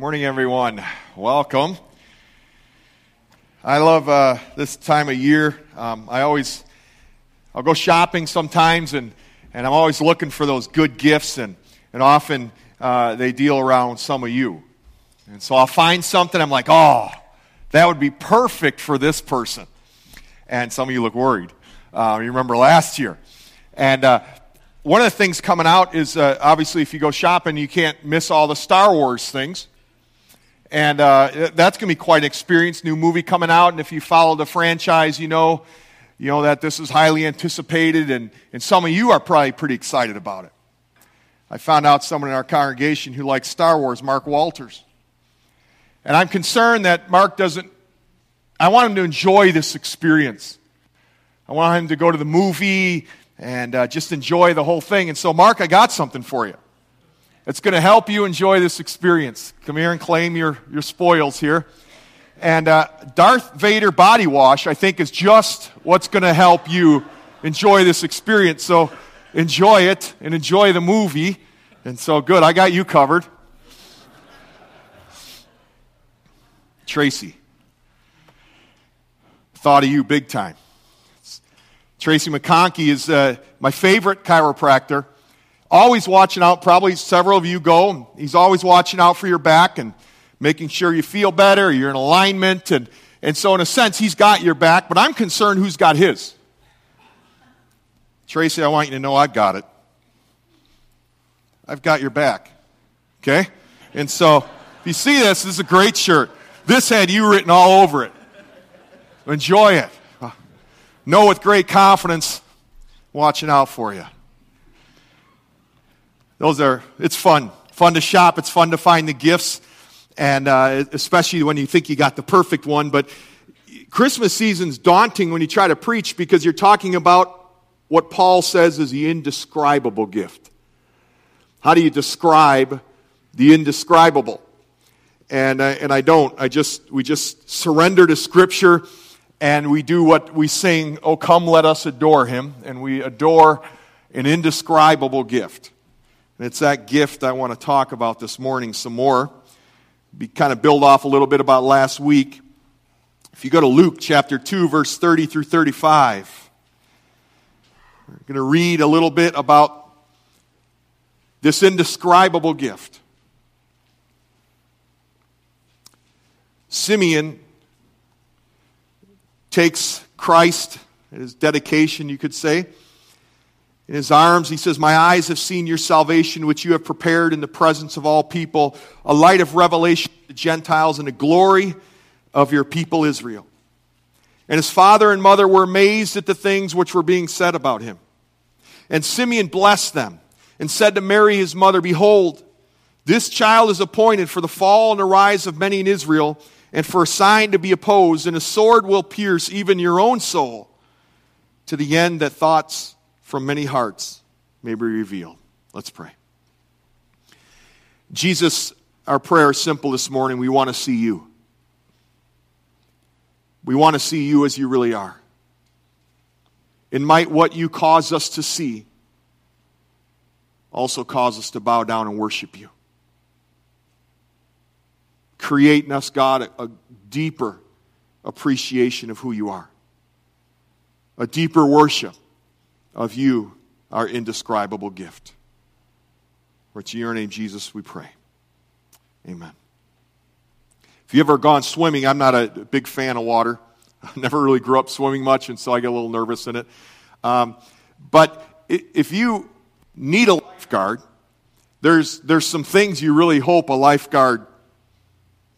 Morning, everyone. Welcome. I love uh, this time of year. Um, I always, I'll go shopping sometimes, and, and I'm always looking for those good gifts, and, and often uh, they deal around some of you. And so I'll find something, I'm like, oh, that would be perfect for this person. And some of you look worried. Uh, you remember last year. And uh, one of the things coming out is uh, obviously if you go shopping, you can't miss all the Star Wars things. And uh, that's going to be quite an experience. New movie coming out, and if you follow the franchise, you know, you know that this is highly anticipated, and, and some of you are probably pretty excited about it. I found out someone in our congregation who likes Star Wars, Mark Walters. And I'm concerned that Mark doesn't, I want him to enjoy this experience. I want him to go to the movie and uh, just enjoy the whole thing. And so, Mark, I got something for you. It's going to help you enjoy this experience. Come here and claim your, your spoils here. And uh, Darth Vader body wash, I think, is just what's going to help you enjoy this experience. So enjoy it and enjoy the movie. And so, good, I got you covered. Tracy, thought of you big time. Tracy McConkey is uh, my favorite chiropractor always watching out. Probably several of you go. He's always watching out for your back and making sure you feel better, you're in alignment. And, and so, in a sense, he's got your back, but I'm concerned who's got his. Tracy, I want you to know I've got it. I've got your back. Okay? And so, if you see this, this is a great shirt. This had you written all over it. Enjoy it. Know with great confidence, watching out for you those are, it's fun. Fun to shop. It's fun to find the gifts. And uh, especially when you think you got the perfect one. But Christmas season's daunting when you try to preach because you're talking about what Paul says is the indescribable gift. How do you describe the indescribable? And, uh, and I don't. I just, we just surrender to Scripture and we do what we sing, Oh, come, let us adore him. And we adore an indescribable gift. And it's that gift I want to talk about this morning some more. Be kind of build off a little bit about last week. If you go to Luke chapter 2, verse 30 through 35, we're going to read a little bit about this indescribable gift. Simeon takes Christ, his dedication, you could say, in his arms. He says, My eyes have seen your salvation, which you have prepared in the presence of all people, a light of revelation to the Gentiles and a glory of your people Israel. And his father and mother were amazed at the things which were being said about him. And Simeon blessed them and said to Mary his mother, Behold, this child is appointed for the fall and the rise of many in Israel, and for a sign to be opposed, and a sword will pierce even your own soul, to the end that thoughts from many hearts may be revealed. Let's pray. Jesus, our prayer is simple this morning. We want to see you. We want to see you as you really are. And might what you cause us to see also cause us to bow down and worship you. Create in us, God, a, a deeper appreciation of who you are, a deeper worship of you, our indescribable gift. For it's in your name, Jesus, we pray. Amen. If you ever gone swimming, I'm not a big fan of water. I never really grew up swimming much, and so I get a little nervous in it. Um, but if you need a lifeguard, there's, there's some things you really hope a lifeguard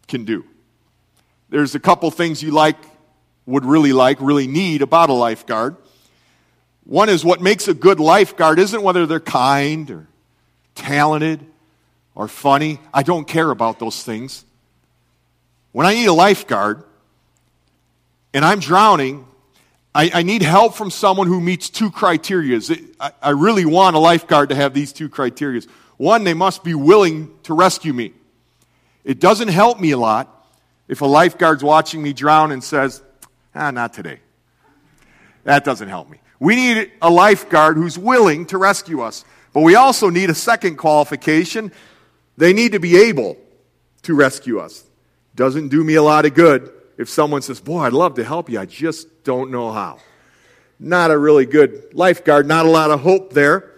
can do. There's a couple things you like, would really like, really need about a lifeguard. One is what makes a good lifeguard isn't whether they're kind or talented or funny. I don't care about those things. When I need a lifeguard and I'm drowning, I, I need help from someone who meets two criteria. I, I really want a lifeguard to have these two criteria. One, they must be willing to rescue me. It doesn't help me a lot if a lifeguard's watching me drown and says, ah, not today. That doesn't help me. We need a lifeguard who's willing to rescue us. But we also need a second qualification. They need to be able. to rescue us. Doesn't do me a lot of good if someone says, Boy, I'd love to help you, I just don't know how. Not a really good lifeguard, not a lot of hope there.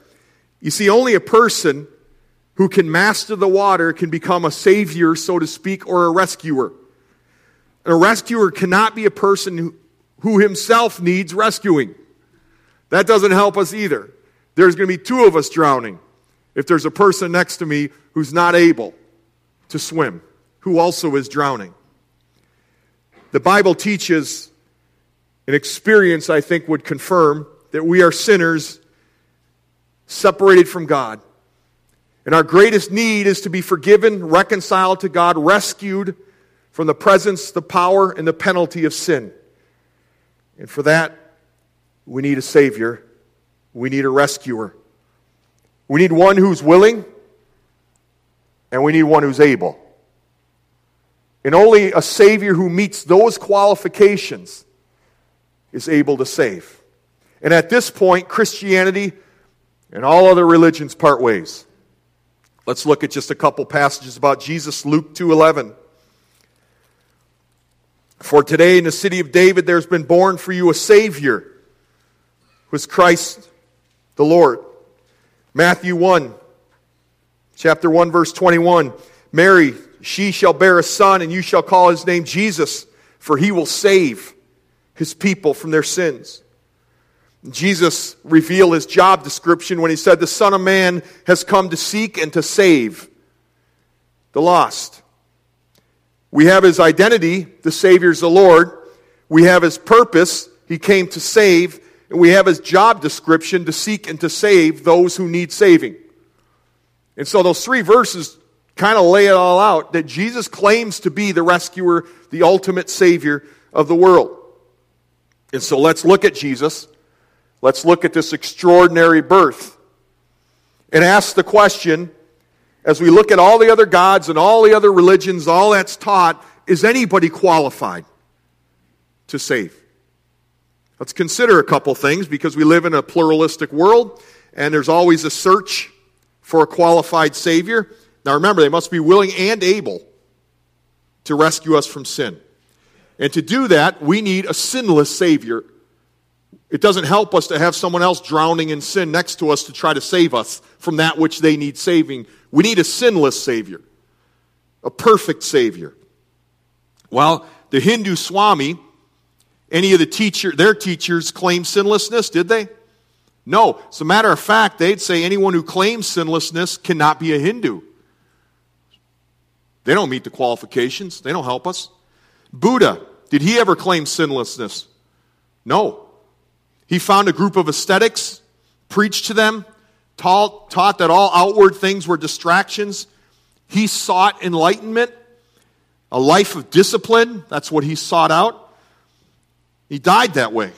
You see, only a person who can master the water can become a savior, so to speak, or a rescuer. A rescuer cannot be a person who, who himself needs rescuing. That doesn't help us either. There's going to be two of us drowning if there's a person next to me who's not able to swim, who also is drowning. The Bible teaches an experience I think would confirm that we are sinners separated from God. And our greatest need is to be forgiven, reconciled to God, rescued from the presence, the power, and the penalty of sin. And for that, we need a Savior. We need a rescuer. We need one who's willing, and we need one who's able. And only a Savior who meets those qualifications is able to save. And at this point, Christianity and all other religions part ways. Let's look at just a couple passages about Jesus, Luke 2:11. For today in the city of David there's been born for you a savior, is Christ the Lord. Matthew 1 chapter 1 verse 21. Mary, she shall bear a son and you shall call his name Jesus, for he will save his people from their sins. Jesus revealed his job description when he said, The Son of Man has come to seek and to save the lost. We have his identity, the Savior's the Lord. We have his purpose, he came to save. And we have his job description to seek and to save those who need saving. And so those three verses kind of lay it all out that Jesus claims to be the rescuer, the ultimate Savior of the world. And so let's look at Jesus. Let's look at this extraordinary birth and ask the question as we look at all the other gods and all the other religions, all that's taught, is anybody qualified to save? Let's consider a couple things because we live in a pluralistic world and there's always a search for a qualified Savior. Now remember, they must be willing and able to rescue us from sin. And to do that, we need a sinless Savior it doesn't help us to have someone else drowning in sin next to us to try to save us from that which they need saving. We need a sinless Savior, a perfect Savior. Well, the Hindu Swami, any of the teacher, their teachers claim sinlessness, did they? No. As a matter of fact, they'd say anyone who claims sinlessness cannot be a Hindu. They don't meet the qualifications. They don't help us. Buddha, did he ever claim sinlessness? No. He found a group of ascetics, preached to them, taught, taught that all outward things were distractions. He sought enlightenment, a life of discipline. That's what he sought out. He died that way.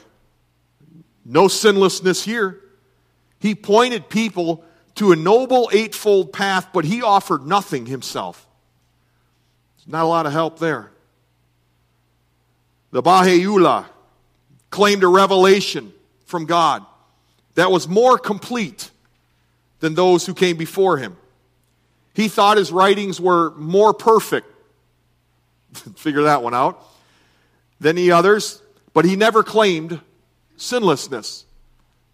No sinlessness here. He pointed people to a noble eightfold path, but he offered nothing himself. There's not a lot of help there. The Baha'u'llah claimed a revelation from God that was more complete than those who came before him. He thought his writings were more perfect. Figure that one out. Than the others, but he never claimed sinlessness.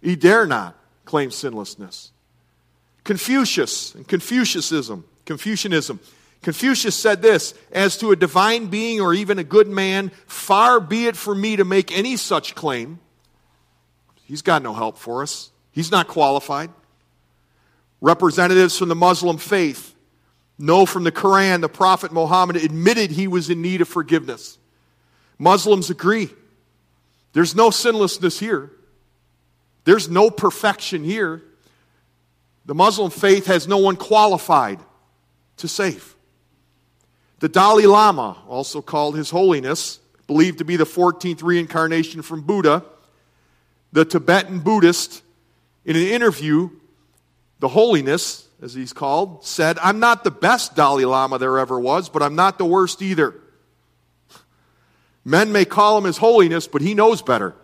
He dare not claim sinlessness. Confucius and Confucianism, Confucianism. Confucius said this As to a divine being or even a good man, far be it from me to make any such claim. He's got no help for us, he's not qualified. Representatives from the Muslim faith know from the Quran the Prophet Muhammad admitted he was in need of forgiveness. Muslims agree. There's no sinlessness here. There's no perfection here. The Muslim faith has no one qualified to save. The Dalai Lama, also called His Holiness, believed to be the 14th reincarnation from Buddha, the Tibetan Buddhist, in an interview, the holiness, as he's called, said, I'm not the best Dalai Lama there ever was, but I'm not the worst either. Men may call him his holiness, but he knows better.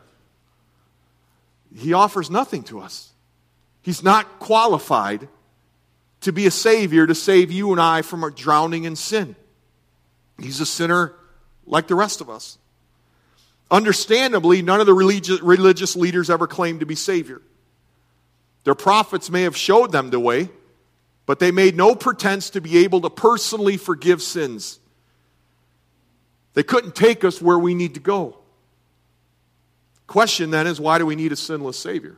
He offers nothing to us. He's not qualified to be a savior to save you and I from drowning in sin. He's a sinner like the rest of us. Understandably, none of the religious, religious leaders ever claimed to be Savior. Their prophets may have showed them the way, but they made no pretense to be able to personally forgive sins. They couldn't take us where we need to go. Question then is why do we need a sinless Savior?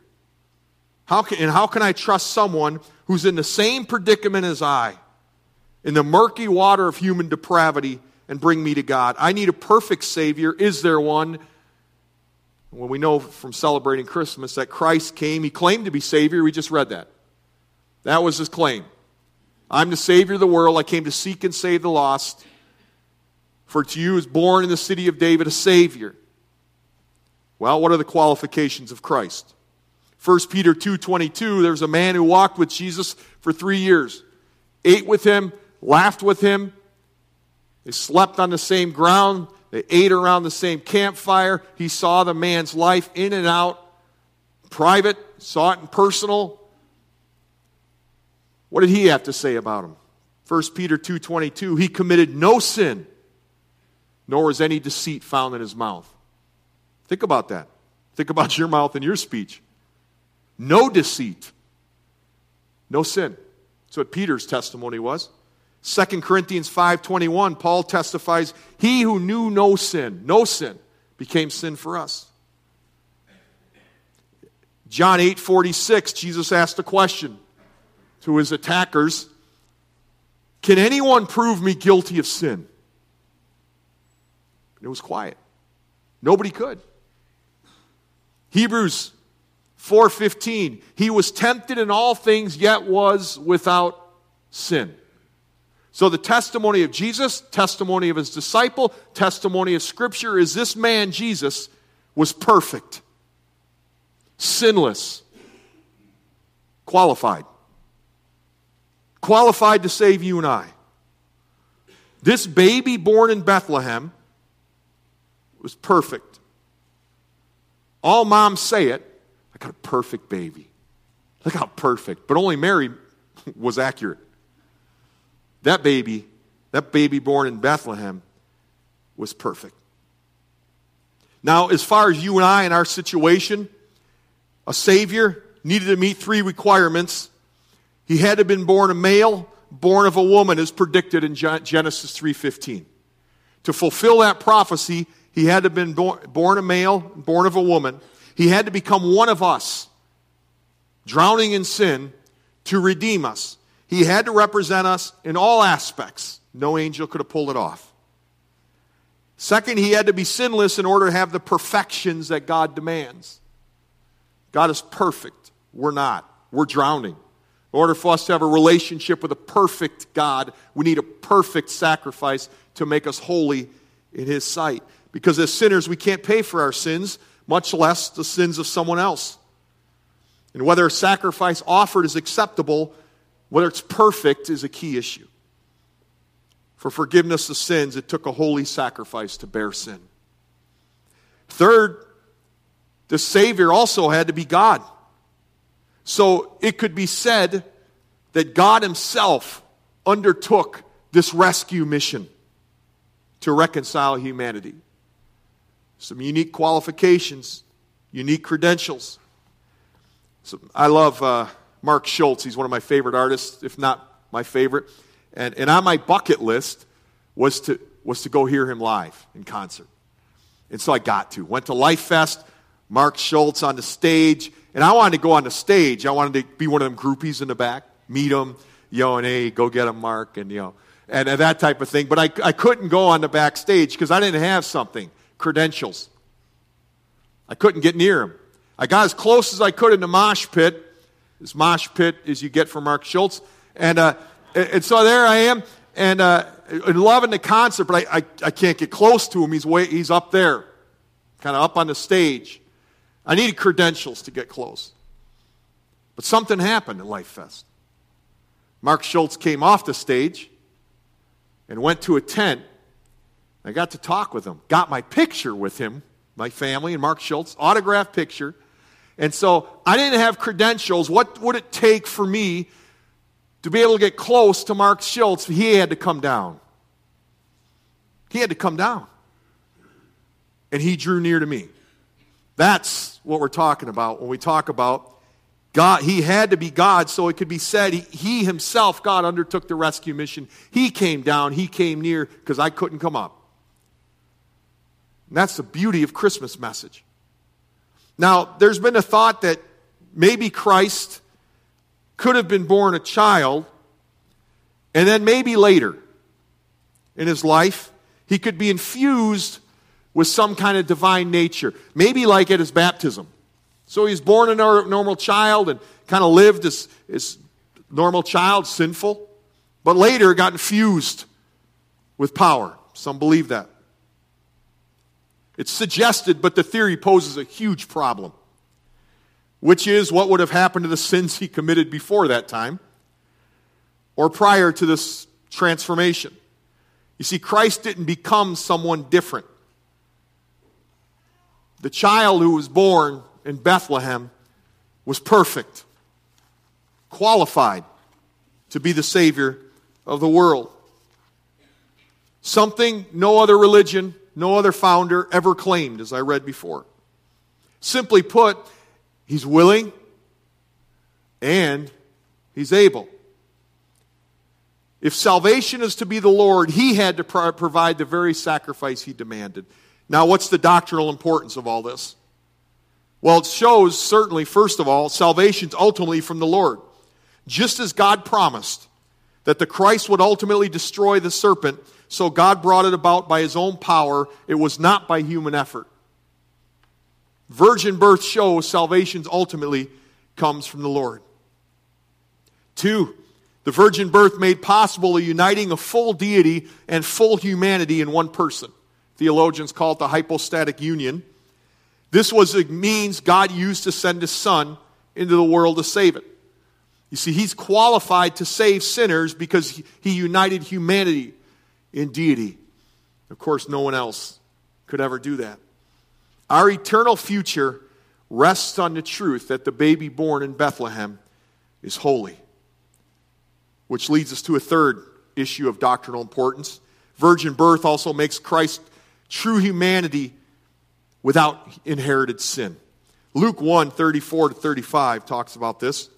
How can, and how can I trust someone who's in the same predicament as I, in the murky water of human depravity, and bring me to God? I need a perfect Savior. Is there one? When we know from celebrating Christmas that Christ came, he claimed to be Savior. We just read that. That was his claim. I'm the Savior of the world. I came to seek and save the lost. For to you is born in the city of David a Savior. Well, what are the qualifications of Christ? 1 Peter 2:22 there's a man who walked with Jesus for 3 years. Ate with him, laughed with him. They slept on the same ground, they ate around the same campfire. He saw the man's life in and out, private, saw it in personal. What did he have to say about him? 1 Peter 2:22 He committed no sin, nor is any deceit found in his mouth. Think about that. Think about your mouth and your speech no deceit, no sin. That's what Peter's testimony was. 2 Corinthians 5:21 Paul testifies he who knew no sin no sin became sin for us. John 8:46 Jesus asked a question to his attackers Can anyone prove me guilty of sin? It was quiet. Nobody could. Hebrews 4:15 He was tempted in all things yet was without sin. So the testimony of Jesus, testimony of his disciple, testimony of scripture is this man Jesus was perfect, sinless, qualified. Qualified to save you and I. This baby born in Bethlehem was perfect. All moms say it, I got a perfect baby. Look how perfect. But only Mary was accurate. That baby, that baby born in Bethlehem, was perfect. Now, as far as you and I in our situation, a Savior needed to meet three requirements. He had to have been born a male, born of a woman, as predicted in Genesis 3.15. To fulfill that prophecy, he had to have been born, born a male, born of a woman. He had to become one of us, drowning in sin, to redeem us. He had to represent us in all aspects. No angel could have pulled it off. Second, he had to be sinless in order to have the perfections that God demands. God is perfect. We're not. We're drowning. In order for us to have a relationship with a perfect God, we need a perfect sacrifice to make us holy in His sight. Because as sinners, we can't pay for our sins, much less the sins of someone else. And whether a sacrifice offered is acceptable, whether it's perfect, is a key issue. For forgiveness of sins, it took a holy sacrifice to bear sin. Third, the Savior also had to be God. So it could be said that God Himself undertook this rescue mission to reconcile humanity some unique qualifications, unique credentials. So I love uh, Mark Schultz. He's one of my favorite artists, if not my favorite. And, and on my bucket list was to, was to go hear him live in concert. And so I got to. Went to Life Fest, Mark Schultz on the stage. And I wanted to go on the stage. I wanted to be one of them groupies in the back, meet him, know, and hey, go get him, Mark, and, you know, and, and that type of thing. But I, I couldn't go on the backstage because I didn't have something credentials. I couldn't get near him. I got as close as I could in the mosh pit, as mosh pit as you get from Mark Schultz. And, uh, and so there I am, and, uh, loving the concert, but I, I, I can't get close to him. He's, way, he's up there, kind of up on the stage. I needed credentials to get close. But something happened at Life Fest. Mark Schultz came off the stage and went to a tent I got to talk with him, got my picture with him, my family, and Mark Schultz, autographed picture. And so I didn't have credentials. What would it take for me to be able to get close to Mark Schultz? He had to come down. He had to come down. And he drew near to me. That's what we're talking about when we talk about God. He had to be God so it could be said he, he himself, God, undertook the rescue mission. He came down, he came near because I couldn't come up. And that's the beauty of Christmas message. Now, there's been a thought that maybe Christ could have been born a child, and then maybe later in his life, he could be infused with some kind of divine nature, maybe like at his baptism. So he's born a normal child and kind of lived as, as normal child, sinful, but later got infused with power. Some believe that. It's suggested, but the theory poses a huge problem, which is what would have happened to the sins he committed before that time or prior to this transformation. You see, Christ didn't become someone different. The child who was born in Bethlehem was perfect, qualified to be the Savior of the world. Something no other religion no other founder ever claimed, as I read before. Simply put, he's willing and he's able. If salvation is to be the Lord, he had to pro- provide the very sacrifice he demanded. Now, what's the doctrinal importance of all this? Well, it shows, certainly, first of all, salvation's ultimately from the Lord. Just as God promised that the Christ would ultimately destroy the serpent, so God brought it about by his own power. It was not by human effort. Virgin birth shows salvation ultimately comes from the Lord. Two, the virgin birth made possible a uniting of full deity and full humanity in one person. Theologians call it the hypostatic union. This was a means God used to send his son into the world to save it. You see, he's qualified to save sinners because he united humanity in deity. Of course, no one else could ever do that. Our eternal future rests on the truth that the baby born in Bethlehem is holy. Which leads us to a third issue of doctrinal importance. Virgin birth also makes Christ true humanity without inherited sin. Luke 1 34 to 35 talks about this.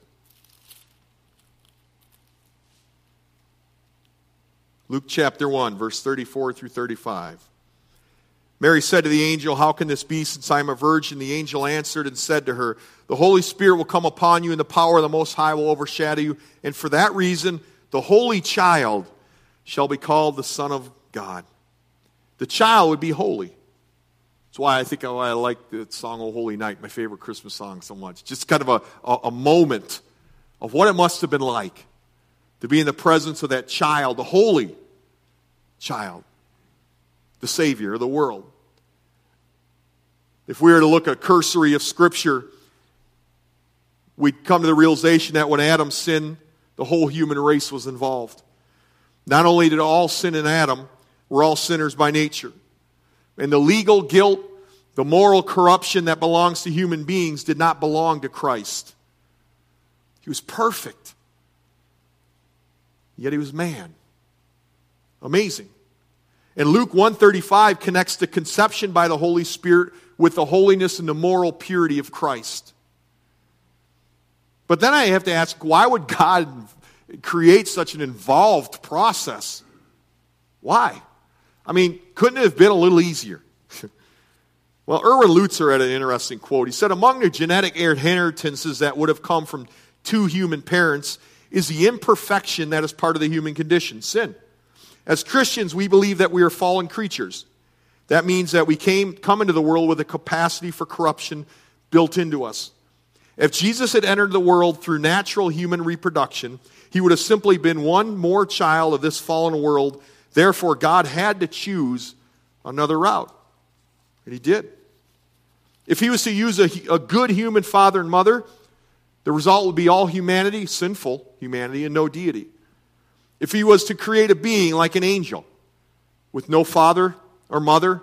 Luke chapter 1, verse 34 through 35. Mary said to the angel, How can this be since I am a virgin? The angel answered and said to her, The Holy Spirit will come upon you, and the power of the Most High will overshadow you. And for that reason, the holy child shall be called the Son of God. The child would be holy. That's why I think I like the song O Holy Night, my favorite Christmas song, so much. Just kind of a, a, a moment of what it must have been like to be in the presence of that child, the holy child, the Savior of the world. If we were to look at a cursory of Scripture, we'd come to the realization that when Adam sinned, the whole human race was involved. Not only did all sin in Adam, we're all sinners by nature. And the legal guilt, the moral corruption that belongs to human beings did not belong to Christ. He was perfect, yet he was man. Amazing. And Luke 135 connects the conception by the Holy Spirit with the holiness and the moral purity of Christ. But then I have to ask, why would God create such an involved process? Why? I mean, couldn't it have been a little easier? well, Erwin Lutzer had an interesting quote. He said, Among the genetic inheritances that would have come from two human parents is the imperfection that is part of the human condition sin. As Christians, we believe that we are fallen creatures. That means that we came, come into the world with a capacity for corruption built into us. If Jesus had entered the world through natural human reproduction, he would have simply been one more child of this fallen world. Therefore, God had to choose another route. And he did. If he was to use a, a good human father and mother, the result would be all humanity, sinful humanity, and no deity. If he was to create a being like an angel with no father or mother,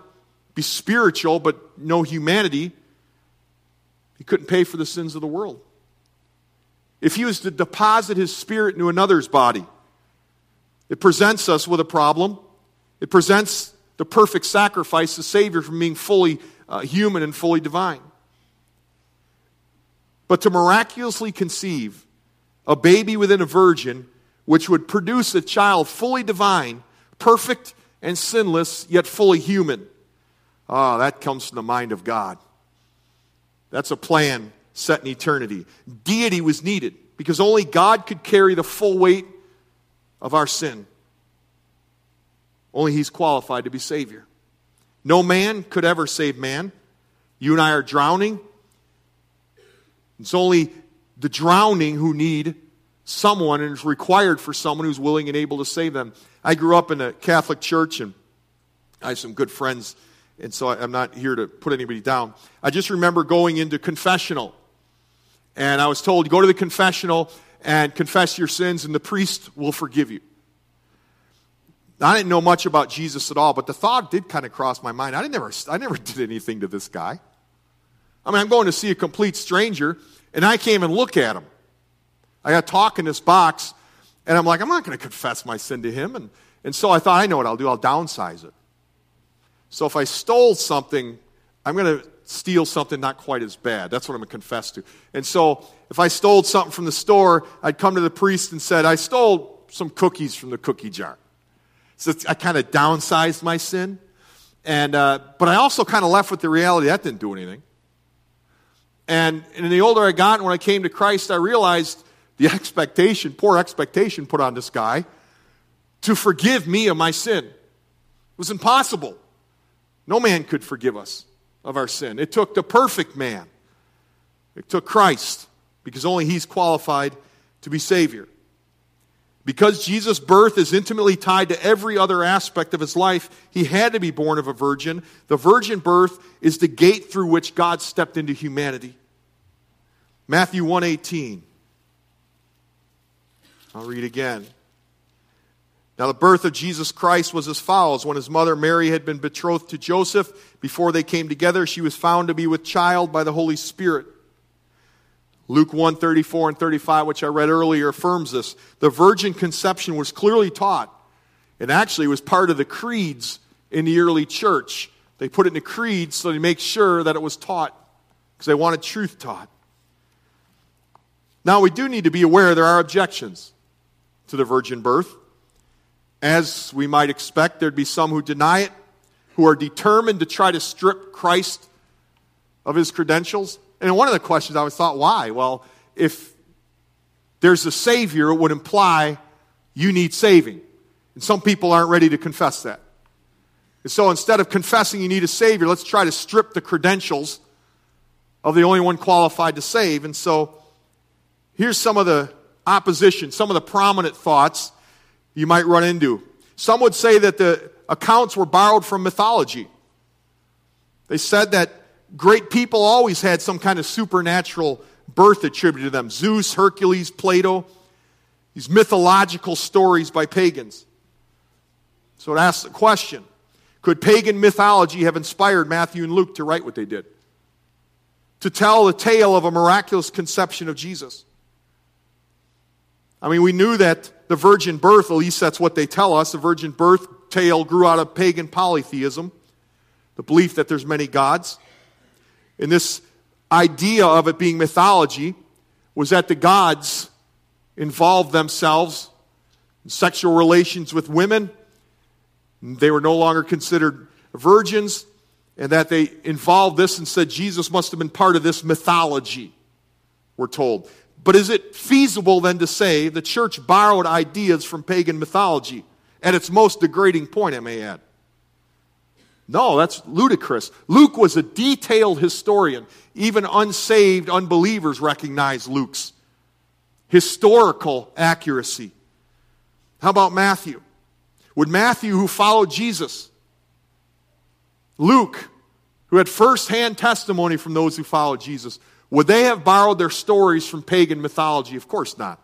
be spiritual but no humanity, he couldn't pay for the sins of the world. If he was to deposit his spirit into another's body, it presents us with a problem. It presents the perfect sacrifice, the Savior, from being fully uh, human and fully divine. But to miraculously conceive a baby within a virgin, which would produce a child fully divine, perfect and sinless, yet fully human. Ah, oh, that comes from the mind of God. That's a plan set in eternity. Deity was needed because only God could carry the full weight of our sin. Only He's qualified to be Savior. No man could ever save man. You and I are drowning. It's only the drowning who need someone and it's required for someone who's willing and able to save them. I grew up in a Catholic church and I have some good friends, and so I'm not here to put anybody down. I just remember going into confessional, and I was told, go to the confessional and confess your sins, and the priest will forgive you. I didn't know much about Jesus at all, but the thought did kind of cross my mind. I didn't never, I never did anything to this guy. I mean, I'm going to see a complete stranger, and I can't even look at him. I got talk in this box, and I'm like, I'm not going to confess my sin to him. And, and so I thought, I know what I'll do. I'll downsize it. So if I stole something, I'm going to steal something not quite as bad. That's what I'm going to confess to. And so if I stole something from the store, I'd come to the priest and said, I stole some cookies from the cookie jar. So I kind of downsized my sin. And, uh, but I also kind of left with the reality that didn't do anything. And, and the older I got, when I came to Christ, I realized the expectation, poor expectation put on this guy to forgive me of my sin. It was impossible. No man could forgive us of our sin. It took the perfect man, it took Christ, because only he's qualified to be Savior. Because Jesus' birth is intimately tied to every other aspect of his life, he had to be born of a virgin. The virgin birth is the gate through which God stepped into humanity. Matthew 118. I'll read again. Now, the birth of Jesus Christ was as follows. When his mother Mary had been betrothed to Joseph, before they came together, she was found to be with child by the Holy Spirit. Luke 1 34 and 35, which I read earlier, affirms this. The virgin conception was clearly taught, and actually was part of the creeds in the early church. They put it in the creeds so they make sure that it was taught, because they wanted truth taught. Now, we do need to be aware there are objections to the virgin birth. As we might expect, there'd be some who deny it, who are determined to try to strip Christ of his credentials. And one of the questions I always thought, why? Well, if there's a Savior, it would imply you need saving. And some people aren't ready to confess that. And so instead of confessing you need a Savior, let's try to strip the credentials of the only one qualified to save. And so here's some of the opposition, some of the prominent thoughts you might run into. Some would say that the accounts were borrowed from mythology. They said that great people always had some kind of supernatural birth attributed to them Zeus, Hercules, Plato, these mythological stories by pagans. So it asks the question could pagan mythology have inspired Matthew and Luke to write what they did? To tell the tale of a miraculous conception of Jesus? I mean, we knew that the virgin birth, at least that's what they tell us, the virgin birth tale grew out of pagan polytheism, the belief that there's many gods. And this idea of it being mythology was that the gods involved themselves in sexual relations with women. They were no longer considered virgins, and that they involved this and said Jesus must have been part of this mythology, we're told. But is it feasible then to say the church borrowed ideas from pagan mythology at its most degrading point, I may add? No, that's ludicrous. Luke was a detailed historian. Even unsaved unbelievers recognize Luke's historical accuracy. How about Matthew? Would Matthew, who followed Jesus, Luke, who had firsthand testimony from those who followed Jesus, would they have borrowed their stories from pagan mythology? Of course not.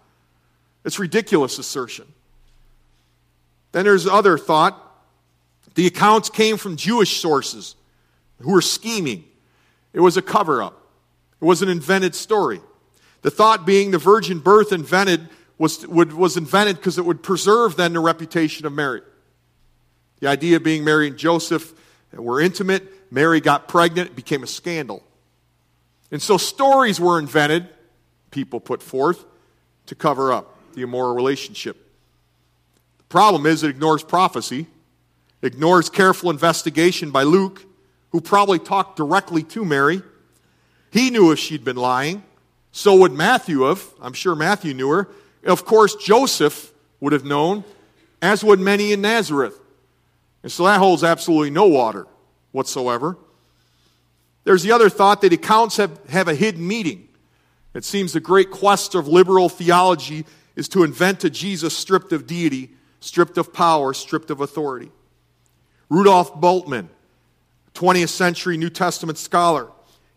It's ridiculous assertion. Then there's other thought. The accounts came from Jewish sources who were scheming. It was a cover up. It was an invented story. The thought being the virgin birth invented was, would, was invented because it would preserve then the reputation of Mary. The idea being Mary and Joseph were intimate. Mary got pregnant, it became a scandal. And so stories were invented, people put forth, to cover up the immoral relationship. The problem is it ignores prophecy, ignores careful investigation by Luke, who probably talked directly to Mary. He knew if she'd been lying. So would Matthew have. I'm sure Matthew knew her. Of course, Joseph would have known, as would many in Nazareth. And so that holds absolutely no water whatsoever. There's the other thought that accounts have, have a hidden meaning. It seems the great quest of liberal theology is to invent a Jesus stripped of deity, stripped of power, stripped of authority. Rudolf Bultmann, 20th century New Testament scholar,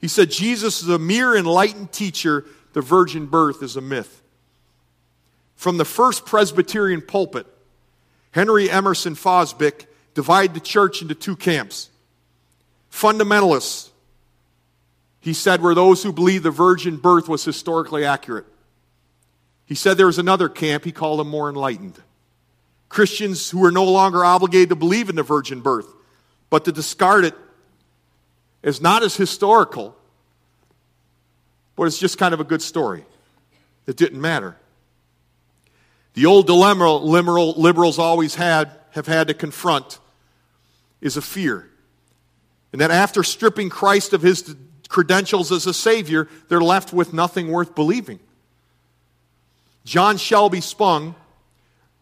he said Jesus is a mere enlightened teacher, the virgin birth is a myth. From the first Presbyterian pulpit, Henry Emerson Fosdick divided the church into two camps. Fundamentalists, he said, were those who believed the virgin birth was historically accurate. He said there was another camp, he called them more enlightened. Christians who were no longer obligated to believe in the virgin birth, but to discard it as not as historical, but it's just kind of a good story. It didn't matter. The old dilemma liberal, liberals always had, have had to confront is a fear. And that after stripping Christ of his credentials as a Savior, they're left with nothing worth believing. John Shelby Spong,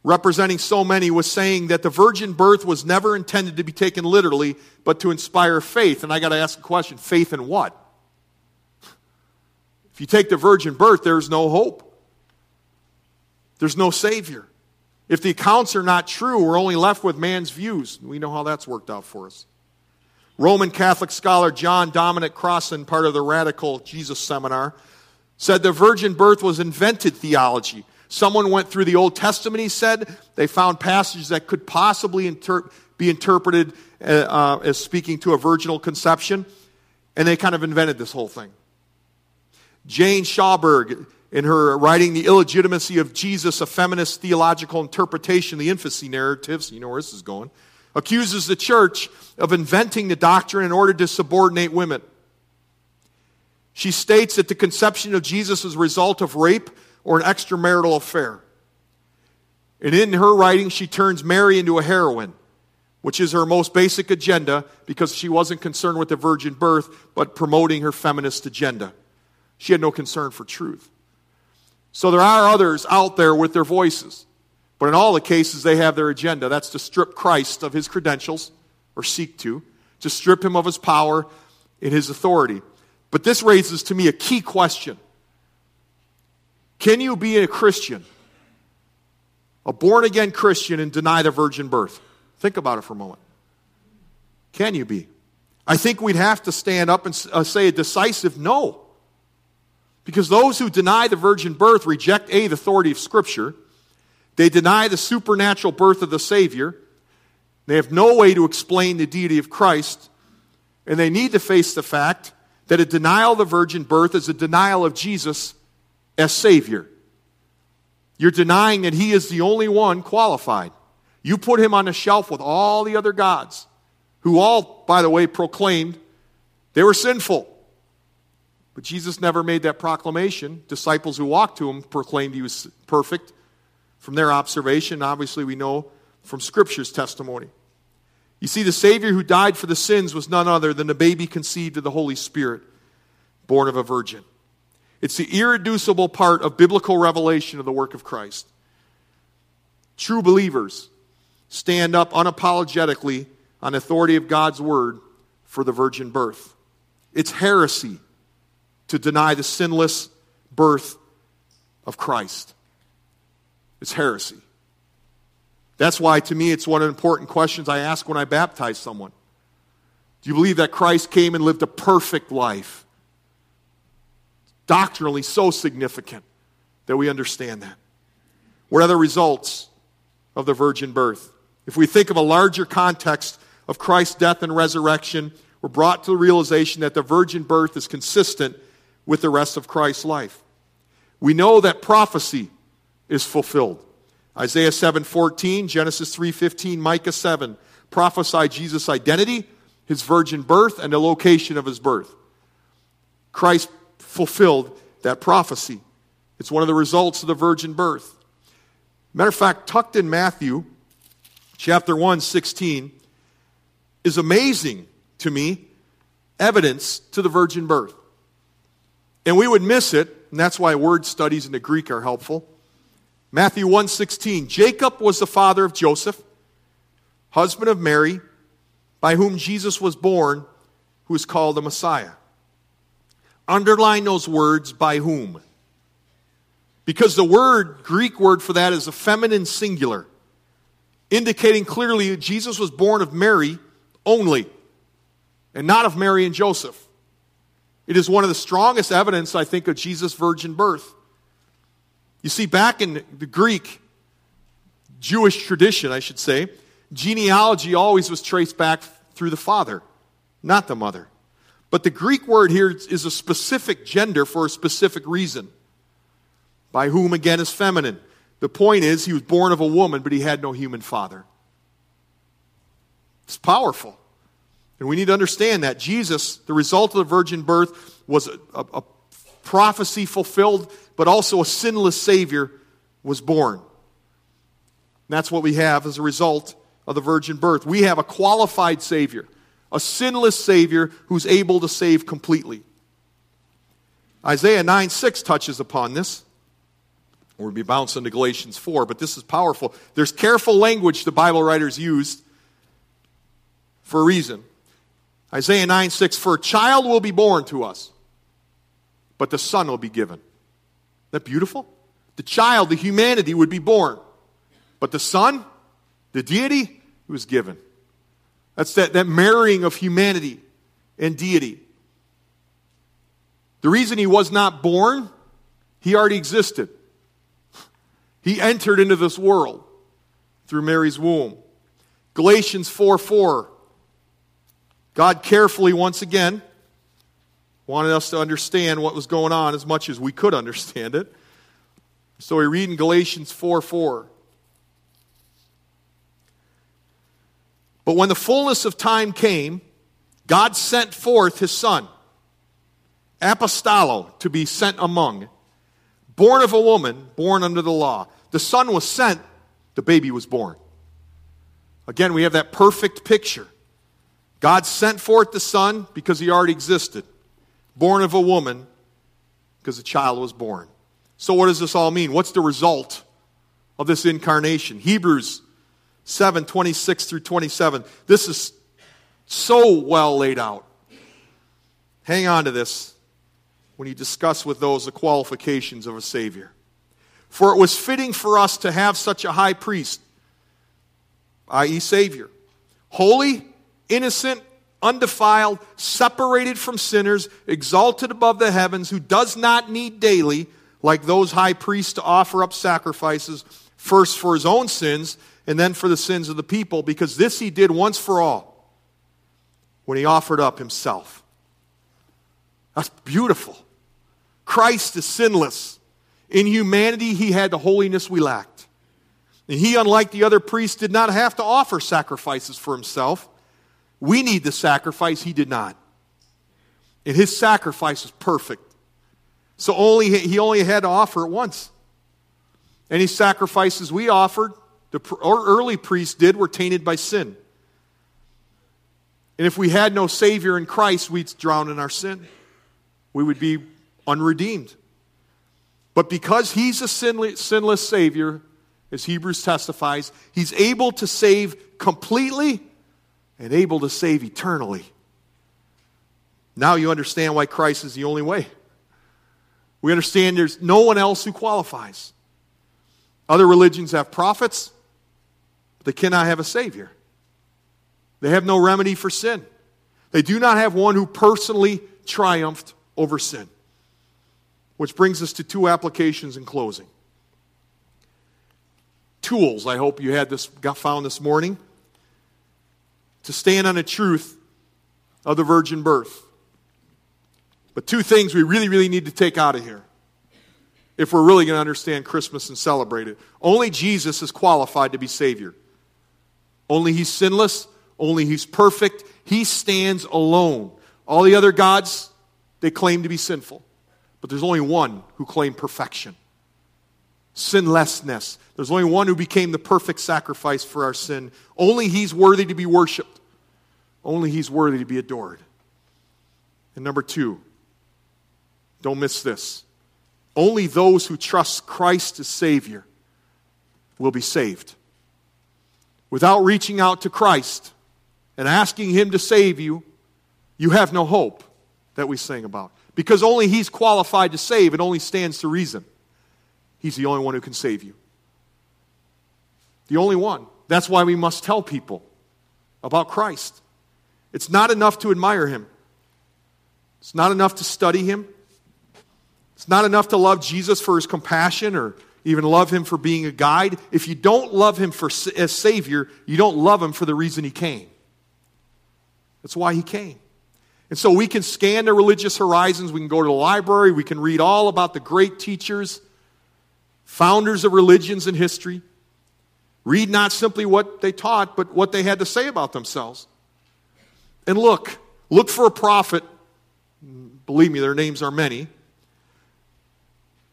representing so many, was saying that the virgin birth was never intended to be taken literally, but to inspire faith. And I got to ask a question faith in what? If you take the virgin birth, there's no hope, there's no Savior. If the accounts are not true, we're only left with man's views. We know how that's worked out for us. Roman Catholic scholar John Dominic Crossan, part of the Radical Jesus Seminar, said the virgin birth was invented theology. Someone went through the Old Testament, he said. They found passages that could possibly inter- be interpreted uh, uh, as speaking to a virginal conception, and they kind of invented this whole thing. Jane Schaberg, in her writing The Illegitimacy of Jesus, a feminist theological interpretation, the infancy narratives, you know where this is going, accuses the church of inventing the doctrine in order to subordinate women. She states that the conception of Jesus is a result of rape or an extramarital affair. And in her writing, she turns Mary into a heroine, which is her most basic agenda because she wasn't concerned with the virgin birth, but promoting her feminist agenda. She had no concern for truth. So there are others out there with their voices. But in all the cases, they have their agenda. That's to strip Christ of his credentials, or seek to, to strip him of his power and his authority. But this raises to me a key question Can you be a Christian, a born again Christian, and deny the virgin birth? Think about it for a moment. Can you be? I think we'd have to stand up and uh, say a decisive no. Because those who deny the virgin birth reject A, the authority of Scripture they deny the supernatural birth of the Savior. They have no way to explain the deity of Christ. And they need to face the fact that a denial of the virgin birth is a denial of Jesus as Savior. You're denying that He is the only one qualified. You put Him on a shelf with all the other gods, who all, by the way, proclaimed they were sinful. But Jesus never made that proclamation. Disciples who walked to Him proclaimed He was perfect from their observation. Obviously, we know from Scripture's testimony. You see, the Savior who died for the sins was none other than the baby conceived of the Holy Spirit, born of a virgin. It's the irreducible part of biblical revelation of the work of Christ. True believers stand up unapologetically on authority of God's word for the virgin birth. It's heresy to deny the sinless birth of Christ. It's heresy. That's why, to me, it's one of the important questions I ask when I baptize someone. Do you believe that Christ came and lived a perfect life? Doctrinally, so significant that we understand that. What are the results of the virgin birth? If we think of a larger context of Christ's death and resurrection, we're brought to the realization that the virgin birth is consistent with the rest of Christ's life. We know that prophecy is fulfilled. Isaiah 7:14, Genesis 3:15, Micah 7. prophesy Jesus' identity, his virgin birth, and the location of his birth. Christ fulfilled that prophecy. It's one of the results of the virgin birth. Matter of fact, tucked in Matthew chapter 1, 16, is amazing to me evidence to the virgin birth. And we would miss it, and that's why word studies in the Greek are helpful. Matthew 1:16 Jacob was the father of Joseph, husband of Mary, by whom Jesus was born, who is called the Messiah. Underline those words by whom. Because the word, Greek word for that is a feminine singular, indicating clearly Jesus was born of Mary only, and not of Mary and Joseph. It is one of the strongest evidence, I think, of Jesus' virgin birth. You see, back in the Greek, Jewish tradition, I should say, genealogy always was traced back through the father, not the mother. But the Greek word here is a specific gender for a specific reason by whom again is feminine. The point is, he was born of a woman, but he had no human father. It's powerful. And we need to understand that Jesus, the result of the virgin birth, was a, a, prophecy fulfilled, but also a sinless Savior was born. And that's what we have as a result of the virgin birth. We have a qualified Savior, a sinless Savior who's able to save completely. Isaiah 9 6 touches upon this. We'll be bouncing to Galatians 4, but this is powerful. There's careful language the Bible writers used for a reason. Isaiah 9 6 For a child will be born to us, but the son will be given. Isn't that beautiful? The child, the humanity, would be born, but the son, the deity, was given. That's that, that marrying of humanity and deity. The reason he was not born, he already existed. He entered into this world through Mary's womb. Galatians 4 4. God carefully, once again, wanted us to understand what was going on as much as we could understand it. So we read in Galatians 4 4. But when the fullness of time came, God sent forth his son, apostolo, to be sent among, born of a woman, born under the law the son was sent, the baby was born. Again, we have that perfect picture. God sent forth the son because he already existed, born of a woman because a child was born. So, what does this all mean? What's the result of this incarnation? Hebrews 7 26 through 27. This is so well laid out. Hang on to this when you discuss with those the qualifications of a Savior. For it was fitting for us to have such a high priest, i.e., Savior, holy, innocent, undefiled, separated from sinners, exalted above the heavens, who does not need daily, like those high priests, to offer up sacrifices, first for his own sins and then for the sins of the people, because this he did once for all when he offered up himself. That's beautiful. Christ is sinless. In humanity, he had the holiness we lacked. And he, unlike the other priests, did not have to offer sacrifices for himself. We need the sacrifice, he did not. And his sacrifice was perfect. So only he only had to offer it once. Any sacrifices we offered, the early priests did, were tainted by sin. And if we had no Savior in Christ, we'd drown in our sin. We would be unredeemed. But because he's a sinless Savior, as Hebrews testifies, he's able to save completely and able to save eternally. Now you understand why Christ is the only way. We understand there's no one else who qualifies. Other religions have prophets, but they cannot have a Savior. They have no remedy for sin. They do not have one who personally triumphed over sin. Which brings us to two applications in closing. Tools, I hope you had this got found this morning to stand on the truth of the virgin birth. But two things we really, really need to take out of here if we're really going to understand Christmas and celebrate it. Only Jesus is qualified to be Savior. Only He's sinless, Only He's perfect. He stands alone. All the other gods, they claim to be sinful. But there's only one who claimed perfection sinlessness. There's only one who became the perfect sacrifice for our sin. Only He's worthy to be worshiped. Only He's worthy to be adored. And number two, don't miss this. Only those who trust Christ as Savior will be saved. Without reaching out to Christ and asking Him to save you, you have no hope that we sing about. Because only He's qualified to save, it only stands to reason. He's the only one who can save you. The only one. That's why we must tell people about Christ. It's not enough to admire Him, it's not enough to study Him, it's not enough to love Jesus for His compassion or even love Him for being a guide. If you don't love Him for, as Savior, you don't love Him for the reason He came. That's why He came. And so we can scan the religious horizons. We can go to the library. We can read all about the great teachers, founders of religions in history. Read not simply what they taught, but what they had to say about themselves. And look, look for a prophet. Believe me, their names are many.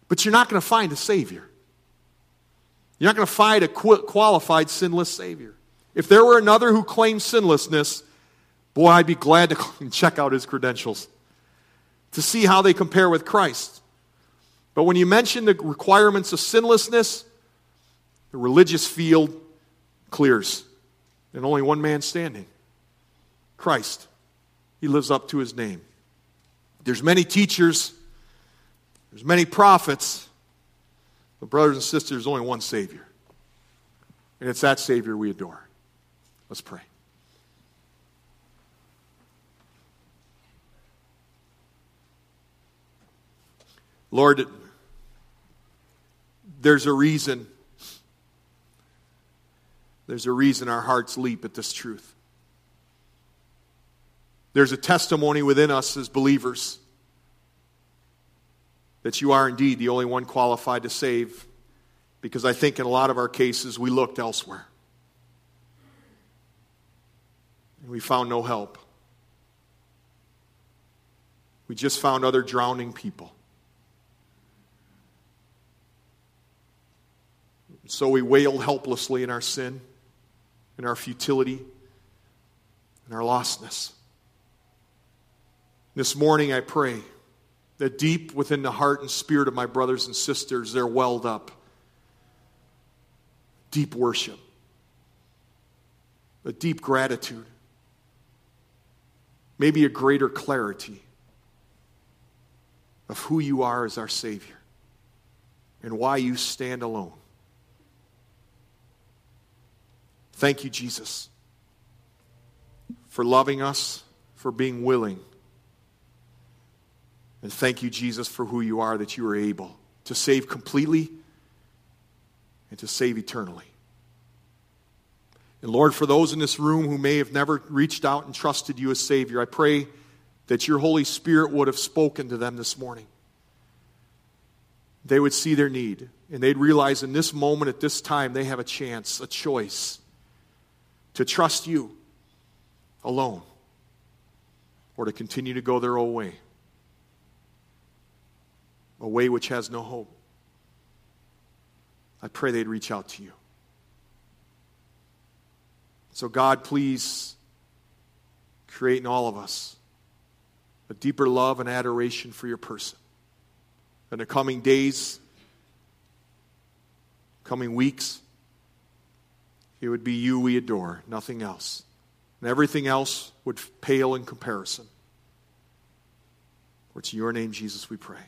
But you're not going to find a Savior. You're not going to find a qualified sinless Savior. If there were another who claimed sinlessness, Boy, I'd be glad to check out his credentials to see how they compare with Christ. But when you mention the requirements of sinlessness, the religious field clears. And only one man standing Christ. He lives up to his name. There's many teachers, there's many prophets, but brothers and sisters, there's only one Savior. And it's that Savior we adore. Let's pray. Lord, there's a reason. There's a reason our hearts leap at this truth. There's a testimony within us as believers that you are indeed the only one qualified to save, because I think in a lot of our cases we looked elsewhere. And we found no help. We just found other drowning people. So we wailed helplessly in our sin, in our futility, in our lostness. This morning, I pray that deep within the heart and spirit of my brothers and sisters, there welled up deep worship, a deep gratitude, maybe a greater clarity of who you are as our Savior and why you stand alone. Thank you, Jesus, for loving us, for being willing. And thank you, Jesus, for who you are, that you are able to save completely and to save eternally. And Lord, for those in this room who may have never reached out and trusted you as Savior, I pray that your Holy Spirit would have spoken to them this morning. They would see their need, and they'd realize in this moment, at this time, they have a chance, a choice to trust you alone or to continue to go their own way, a way which has no hope. I pray they'd reach out to you. So, God, please create in all of us a deeper love and adoration for your person. In the coming days, coming weeks, it would be you we adore, nothing else. And everything else would pale in comparison. For it's your name, Jesus, we pray.